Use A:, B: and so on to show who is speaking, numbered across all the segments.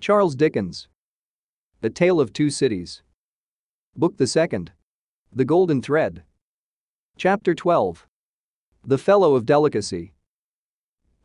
A: Charles Dickens. The Tale of Two Cities. Book the Second. The Golden Thread. Chapter 12. The Fellow of Delicacy.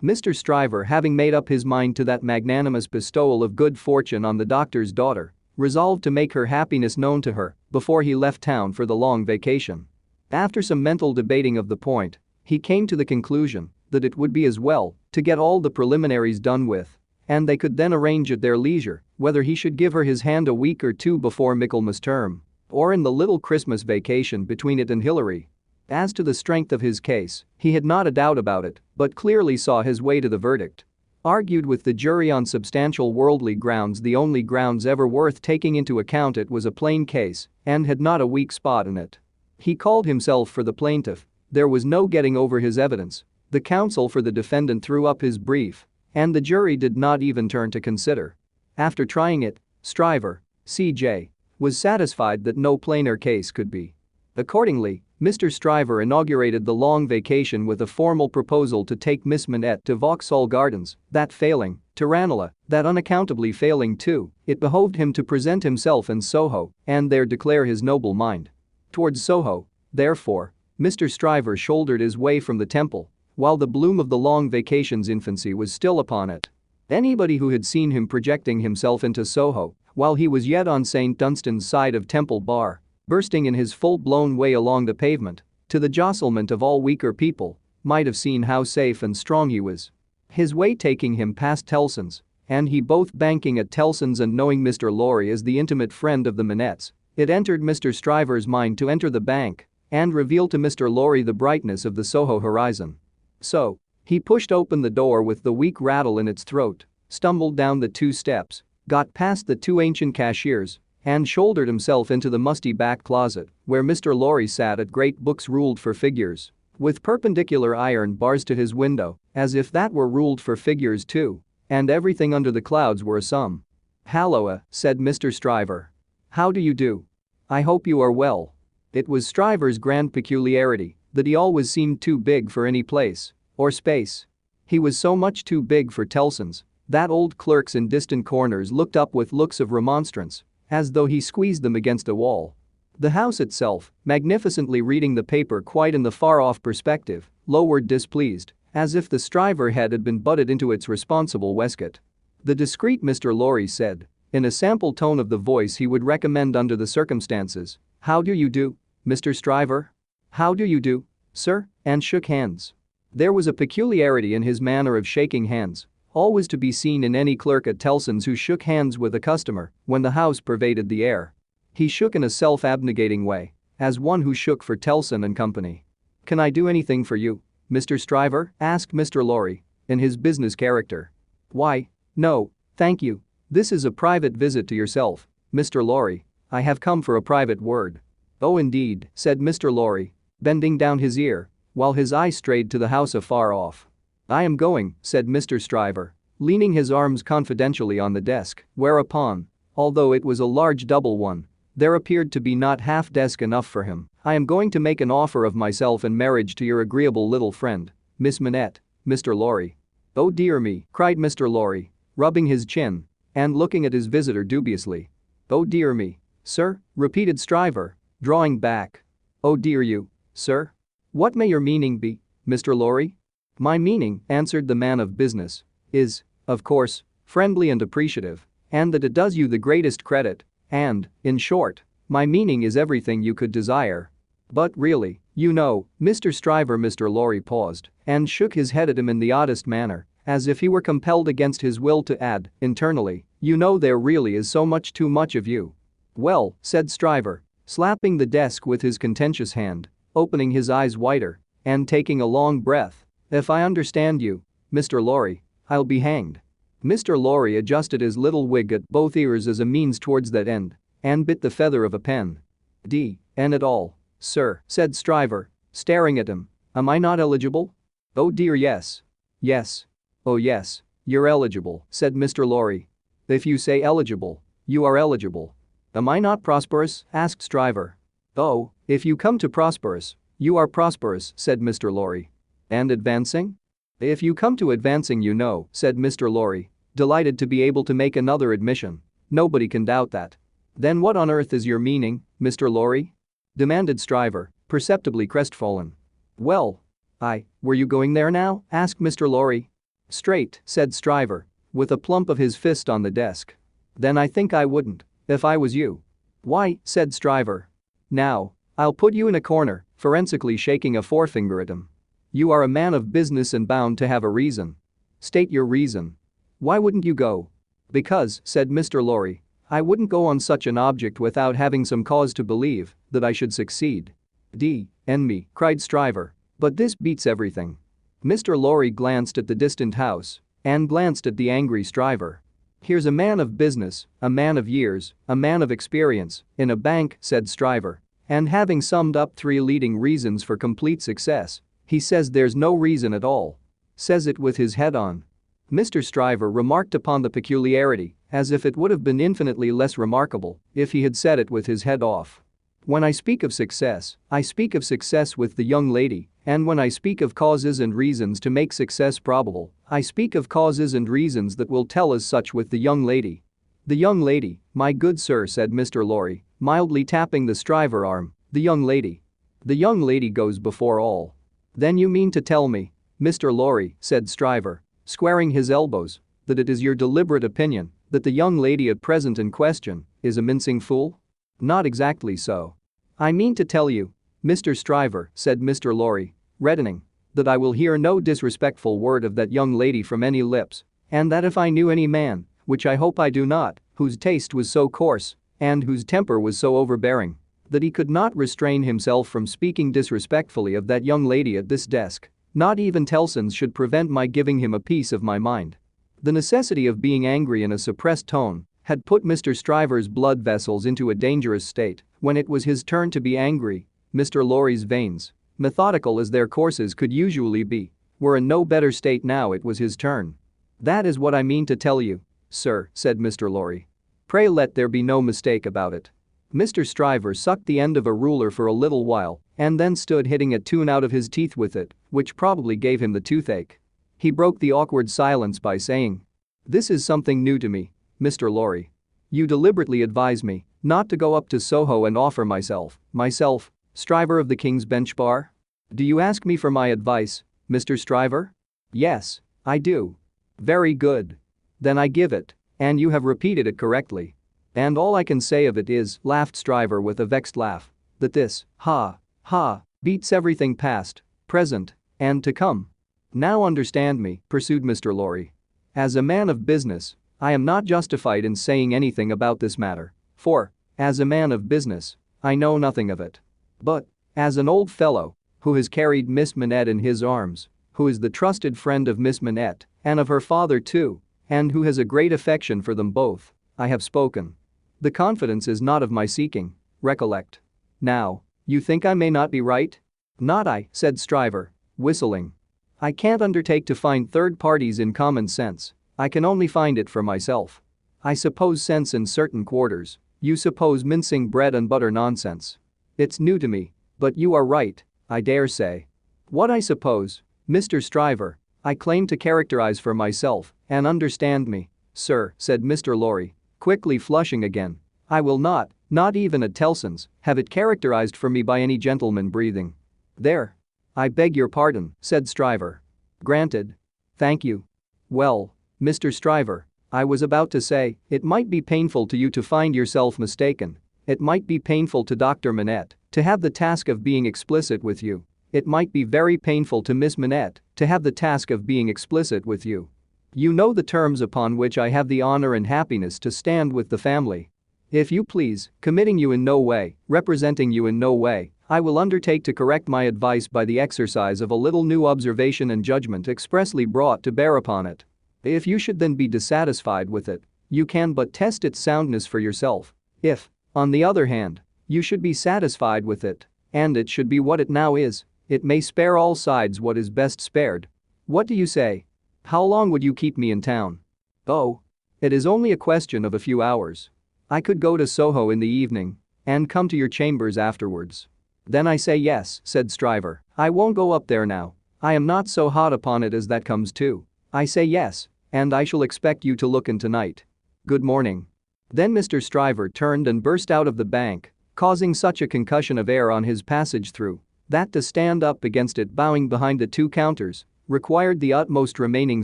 A: Mr. Stryver having made up his mind to that magnanimous bestowal of good fortune on the doctor's daughter, resolved to make her happiness known to her before he left town for the long vacation. After some mental debating of the point, he came to the conclusion that it would be as well to get all the preliminaries done with and they could then arrange at their leisure whether he should give her his hand a week or two before Michaelmas term or in the little Christmas vacation between it and Hilary. As to the strength of his case, he had not a doubt about it, but clearly saw his way to the verdict. Argued with the jury on substantial worldly grounds the only grounds ever worth taking into account it was a plain case and had not a weak spot in it. He called himself for the plaintiff, there was no getting over his evidence. The counsel for the defendant threw up his brief and the jury did not even turn to consider. After trying it, Stryver, C.J., was satisfied that no plainer case could be. Accordingly, Mr. Stryver inaugurated the long vacation with a formal proposal to take Miss Manette to Vauxhall Gardens, that failing, to Ranelagh, that unaccountably failing too, it behoved him to present himself in Soho and there declare his noble mind. Towards Soho, therefore, Mr. Stryver shouldered his way from the Temple while the bloom of the long vacation's infancy was still upon it. Anybody who had seen him projecting himself into Soho while he was yet on St. Dunstan's side of Temple Bar, bursting in his full-blown way along the pavement, to the jostlement of all weaker people, might have seen how safe and strong he was. His way taking him past Tellson's, and he both banking at Tellson's and knowing Mr. Lorry as the intimate friend of the Manettes, it entered Mr. Stryver's mind to enter the bank and reveal to Mr. Lorry the brightness of the Soho horizon. So, he pushed open the door with the weak rattle in its throat, stumbled down the two steps, got past the two ancient cashiers, and shouldered himself into the musty back closet where Mr. Lorry sat at great books ruled for figures, with perpendicular iron bars to his window, as if that were ruled for figures too, and everything under the clouds were a sum. Halloa, said Mr. Stryver. How do you do? I hope you are well. It was Stryver's grand peculiarity that he always seemed too big for any place or space. He was so much too big for Tellson's that old clerks in distant corners looked up with looks of remonstrance, as though he squeezed them against a wall. The house itself, magnificently reading the paper quite in the far-off perspective, lowered displeased, as if the Stryver head had been butted into its responsible waistcoat. The discreet Mr. Lorry said, in a sample tone of the voice he would recommend under the circumstances, How do you do, Mr. Stryver? How do you do, sir, and shook hands. There was a peculiarity in his manner of shaking hands, always to be seen in any clerk at Tellson's who shook hands with a customer when the house pervaded the air. He shook in a self-abnegating way, as one who shook for Tellson and company. Can I do anything for you, Mr. Stryver? asked Mr. Lorry, in his business character. Why, no, thank you. This is a private visit to yourself, Mr. Lorry. I have come for a private word. Oh indeed, said Mr. Lorry, bending down his ear while his eye strayed to the house afar off. I am going, said Mr. Stryver, leaning his arms confidentially on the desk, whereupon, although it was a large double one, there appeared to be not half desk enough for him. I am going to make an offer of myself in marriage to your agreeable little friend, Miss Manette, Mr. Lorry. Oh dear me, cried Mr. Lorry, rubbing his chin and looking at his visitor dubiously. Oh dear me, sir, repeated Stryver, drawing back. Oh dear you, sir? What may your meaning be, Mr. Lorry? My meaning, answered the man of business, is, of course, friendly and appreciative, and that it does you the greatest credit, and, in short, my meaning is everything you could desire. But really, you know, Mr. Stryver Mr. Lorry paused and shook his head at him in the oddest manner, as if he were compelled against his will to add, internally, you know there really is so much too much of you. Well, said Stryver, slapping the desk with his contentious hand, opening his eyes wider and taking a long breath. If I understand you, Mr. Lorry, I'll be hanged. Mr. Lorry adjusted his little wig at both ears as a means towards that end and bit the feather of a pen. D. N at all, sir, said Stryver, staring at him. Am I not eligible? Oh dear yes. Yes. Oh yes, you're eligible, said Mr. Lorry. If you say eligible, you are eligible. Am I not prosperous? asked Stryver. Oh, if you come to prosperous, you are prosperous, said Mr. Lorry. And advancing? If you come to advancing you know, said Mr. Lorry. delighted to be able to make another admission. Nobody can doubt that. Then what on earth is your meaning, Mr. Lorry? demanded Stryver, perceptibly crestfallen. Well, I, were you going there now? asked Mr. Lorry. Straight, said Stryver, with a plump of his fist on the desk. Then I think I wouldn't, if I was you. Why, said Stryver. Now, I'll put you in a corner, forensically shaking a forefinger at him. You are a man of business and bound to have a reason. State your reason. Why wouldn't you go? Because, said Mr. Lorry, I wouldn't go on such an object without having some cause to believe that I should succeed. D. N me, cried Stryver. But this beats everything. Mr. Lorry glanced at the distant house and glanced at the angry Stryver. Here's a man of business, a man of years, a man of experience, in a bank, said Stryver. And having summed up three leading reasons for complete success, he says there's no reason at all. Says it with his head on. Mr. Stryver remarked upon the peculiarity as if it would have been infinitely less remarkable if he had said it with his head off. When I speak of success, I speak of success with the young lady, and when I speak of causes and reasons to make success probable, I speak of causes and reasons that will tell as such with the young lady. The young lady, my good sir said Mr. Lorry, mildly tapping the Stryver arm, the young lady. The young lady goes before all. Then you mean to tell me, Mr. Lorry, said Stryver, squaring his elbows, that it is your deliberate opinion that the young lady at present in question is a mincing fool? Not exactly so. I mean to tell you, Mr. Stryver, said Mr. Lorry, reddening, that I will hear no disrespectful word of that young lady from any lips, and that if I knew any man, which I hope I do not, whose taste was so coarse and whose temper was so overbearing, that he could not restrain himself from speaking disrespectfully of that young lady at this desk, not even Tellson's should prevent my giving him a piece of my mind. The necessity of being angry in a suppressed tone had put Mr. Stryver's blood vessels into a dangerous state when it was his turn to be angry. Mr. Lorry's veins, methodical as their courses could usually be, were in no better state now it was his turn. That is what I mean to tell you, sir, said Mr. Lorry. Pray let there be no mistake about it. Mr. Stryver sucked the end of a ruler for a little while and then stood hitting a tune out of his teeth with it, which probably gave him the toothache. He broke the awkward silence by saying, This is something new to me, Mr. Lorry. You deliberately advise me not to go up to Soho and offer myself, myself, Stryver of the King's Bench Bar? Do you ask me for my advice, Mr. Stryver? Yes, I do. Very good. Then I give it, and you have repeated it correctly. And all I can say of it is, laughed Stryver with a vexed laugh, that this, ha, ha, beats everything past, present, and to come. Now understand me, pursued Mr. Lorry. As a man of business, I am not justified in saying anything about this matter, for, as a man of business, I know nothing of it. But, as an old fellow who has carried Miss Manette in his arms, who is the trusted friend of Miss Manette and of her father too, and who has a great affection for them both, I have spoken. The confidence is not of my seeking, recollect. Now, you think I may not be right? Not I, said Stryver, whistling. I can't undertake to find third parties in common sense, I can only find it for myself. I suppose sense in certain quarters, you suppose mincing bread and butter nonsense. It's new to me, but you are right, I dare say. What I suppose, Mr. Stryver, I claim to characterize for myself, and understand me, sir, said Mr. Lorry, quickly flushing again. I will not, not even at Tellson's, have it characterized for me by any gentleman breathing. There. I beg your pardon, said Stryver. Granted. Thank you. Well, Mr. Stryver, I was about to say, it might be painful to you to find yourself mistaken. It might be painful to Dr. Manette to have the task of being explicit with you. It might be very painful to Miss Manette to have the task of being explicit with you. You know the terms upon which I have the honor and happiness to stand with the family. If you please, committing you in no way, representing you in no way, I will undertake to correct my advice by the exercise of a little new observation and judgment expressly brought to bear upon it. If you should then be dissatisfied with it, you can but test its soundness for yourself. If, on the other hand, you should be satisfied with it, and it should be what it now is, it may spare all sides what is best spared. What do you say? How long would you keep me in town? Oh. It is only a question of a few hours. I could go to Soho in the evening and come to your chambers afterwards. Then I say yes, said Stryver. I won't go up there now. I am not so hot upon it as that comes to. I say yes, and I shall expect you to look in tonight. Good morning. Then Mr. Stryver turned and burst out of the bank, causing such a concussion of air on his passage through that to stand up against it bowing behind the two counters required the utmost remaining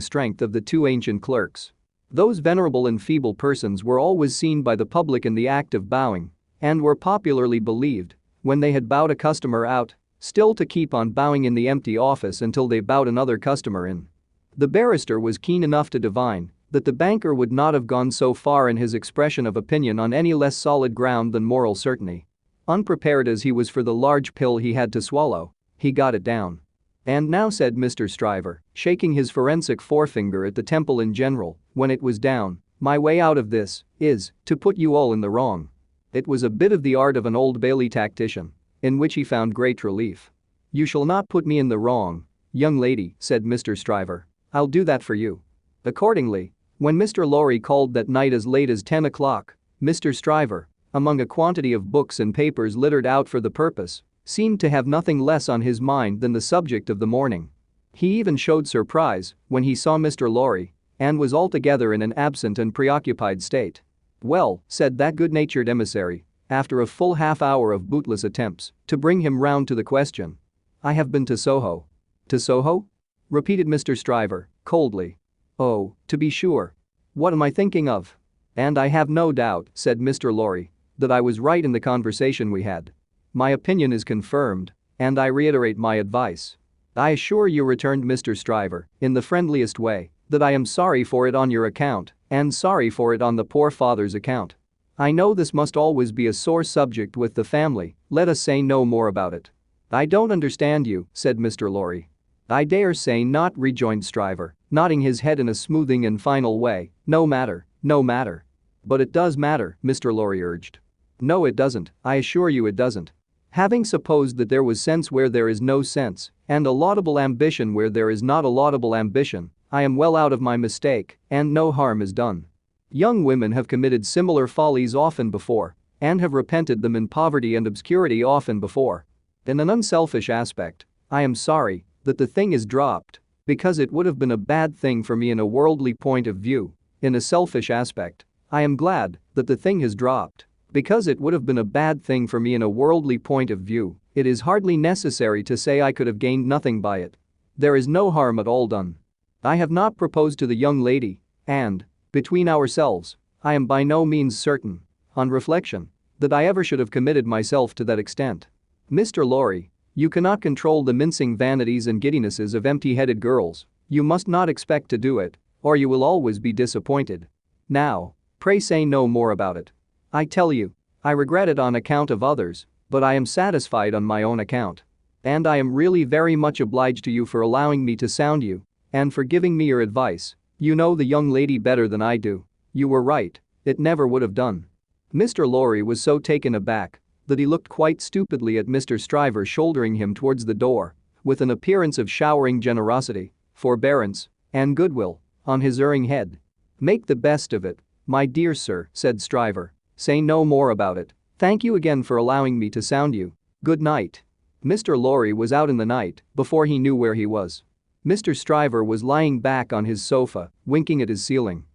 A: strength of the two ancient clerks. Those venerable and feeble persons were always seen by the public in the act of bowing and were popularly believed, when they had bowed a customer out, still to keep on bowing in the empty office until they bowed another customer in. The barrister was keen enough to divine that the banker would not have gone so far in his expression of opinion on any less solid ground than moral certainty. Unprepared as he was for the large pill he had to swallow, he got it down. And now said Mr. Stryver, shaking his forensic forefinger at the temple in general, when it was down, my way out of this is to put you all in the wrong. It was a bit of the art of an old Bailey tactician, in which he found great relief. You shall not put me in the wrong, young lady, said Mr. Stryver. I'll do that for you. Accordingly, when Mr. Lorry called that night as late as 10 o'clock, Mr. Stryver, among a quantity of books and papers littered out for the purpose, seemed to have nothing less on his mind than the subject of the morning. He even showed surprise when he saw Mr. Lorry and was altogether in an absent and preoccupied state. Well, said that good-natured emissary, after a full half hour of bootless attempts to bring him round to the question. I have been to Soho. To Soho? repeated Mr. Stryver, coldly. Oh, to be sure. What am I thinking of? And I have no doubt, said Mr. Lorry, that I was right in the conversation we had. My opinion is confirmed, and I reiterate my advice. I assure you returned Mr. Stryver, in the friendliest way, that I am sorry for it on your account and sorry for it on the poor father's account. I know this must always be a sore subject with the family, let us say no more about it. I don't understand you, said Mr. Lorry. I dare say not rejoined Stryver, nodding his head in a smoothing and final way, no matter, no matter. But it does matter, Mr. Lorry urged. No it doesn't, I assure you it doesn't. Having supposed that there was sense where there is no sense, and a laudable ambition where there is not a laudable ambition, I am well out of my mistake, and no harm is done. Young women have committed similar follies often before, and have repented them in poverty and obscurity often before. In an unselfish aspect, I am sorry that the thing is dropped, because it would have been a bad thing for me in a worldly point of view. In a selfish aspect, I am glad that the thing has dropped because it would have been a bad thing for me in a worldly point of view, it is hardly necessary to say I could have gained nothing by it. There is no harm at all done. I have not proposed to the young lady, and, between ourselves, I am by no means certain, on reflection, that I ever should have committed myself to that extent. Mr. Lorry, you cannot control the mincing vanities and giddinesses of empty-headed girls, you must not expect to do it, or you will always be disappointed. Now, pray say no more about it. I tell you, I regret it on account of others, but I am satisfied on my own account. And I am really very much obliged to you for allowing me to sound you and for giving me your advice. You know the young lady better than I do. You were right, it never would have done. Mr. Lorry was so taken aback that he looked quite stupidly at Mr. Stryver shouldering him towards the door with an appearance of showering generosity, forbearance, and goodwill on his erring head. Make the best of it, my dear sir, said Stryver, Say no more about it. Thank you again for allowing me to sound you. Good night. Mr. Lorry was out in the night before he knew where he was. Mr. Stryver was lying back on his sofa, winking at his ceiling.